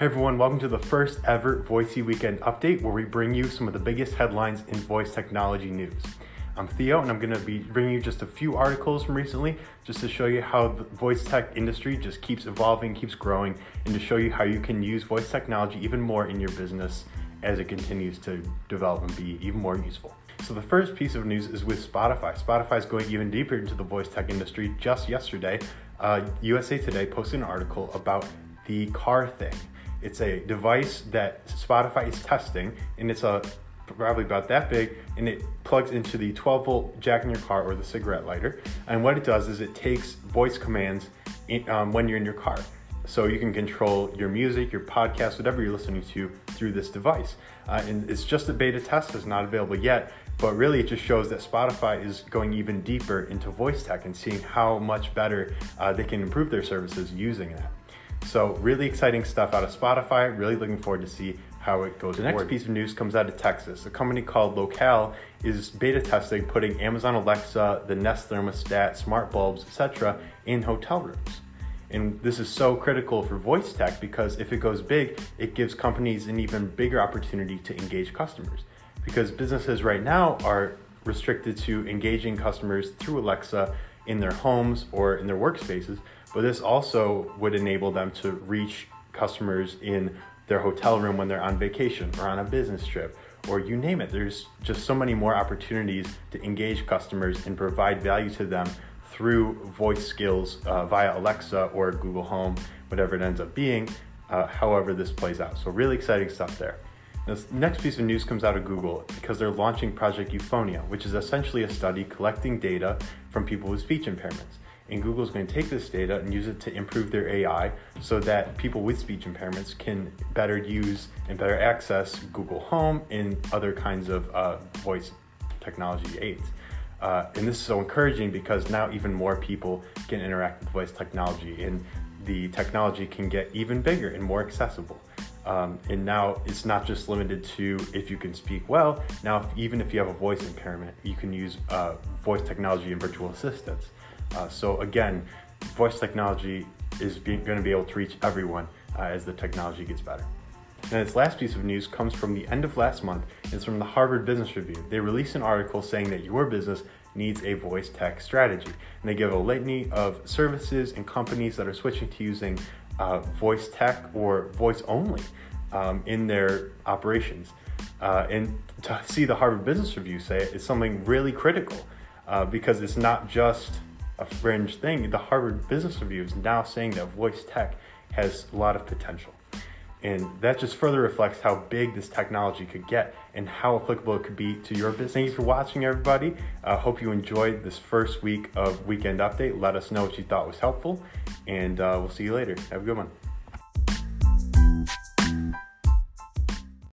Hey everyone, welcome to the first ever Voicey Weekend update where we bring you some of the biggest headlines in voice technology news. I'm Theo and I'm going to be bringing you just a few articles from recently just to show you how the voice tech industry just keeps evolving, keeps growing, and to show you how you can use voice technology even more in your business as it continues to develop and be even more useful. So the first piece of news is with Spotify. Spotify is going even deeper into the voice tech industry. Just yesterday, uh, USA Today posted an article about the car thing. It's a device that Spotify is testing, and it's a probably about that big, and it plugs into the 12 volt jack in your car or the cigarette lighter. And what it does is it takes voice commands in, um, when you're in your car. So you can control your music, your podcast, whatever you're listening to through this device. Uh, and it's just a beta test, it's not available yet, but really it just shows that Spotify is going even deeper into voice tech and seeing how much better uh, they can improve their services using that. So really exciting stuff out of Spotify. Really looking forward to see how it goes. The next piece of news comes out of Texas. A company called Locale is beta testing putting Amazon Alexa, the Nest thermostat, smart bulbs, etc. in hotel rooms. And this is so critical for voice tech because if it goes big, it gives companies an even bigger opportunity to engage customers. Because businesses right now are restricted to engaging customers through Alexa in their homes or in their workspaces, but this also would enable them to reach customers in their hotel room when they're on vacation or on a business trip or you name it. There's just so many more opportunities to engage customers and provide value to them through voice skills uh, via Alexa or Google Home, whatever it ends up being, uh, however this plays out. So, really exciting stuff there. This next piece of news comes out of Google because they're launching Project Euphonia, which is essentially a study collecting data from people with speech impairments. And Google is going to take this data and use it to improve their AI so that people with speech impairments can better use and better access Google Home and other kinds of uh, voice technology aids. Uh, and this is so encouraging because now even more people can interact with voice technology and the technology can get even bigger and more accessible. Um, and now it's not just limited to if you can speak well. Now, if, even if you have a voice impairment, you can use uh, voice technology and virtual assistants. Uh, so again, voice technology is going to be able to reach everyone uh, as the technology gets better. And this last piece of news comes from the end of last month. It's from the Harvard Business Review. They released an article saying that your business needs a voice tech strategy. And they give a litany of services and companies that are switching to using uh, voice tech or voice only um, in their operations. Uh, and to see the Harvard Business Review say it is something really critical uh, because it's not just a fringe thing. The Harvard Business Review is now saying that voice tech has a lot of potential. And that just further reflects how big this technology could get and how applicable it could be to your business. Thank you for watching, everybody. I uh, hope you enjoyed this first week of Weekend Update. Let us know what you thought was helpful, and uh, we'll see you later. Have a good one.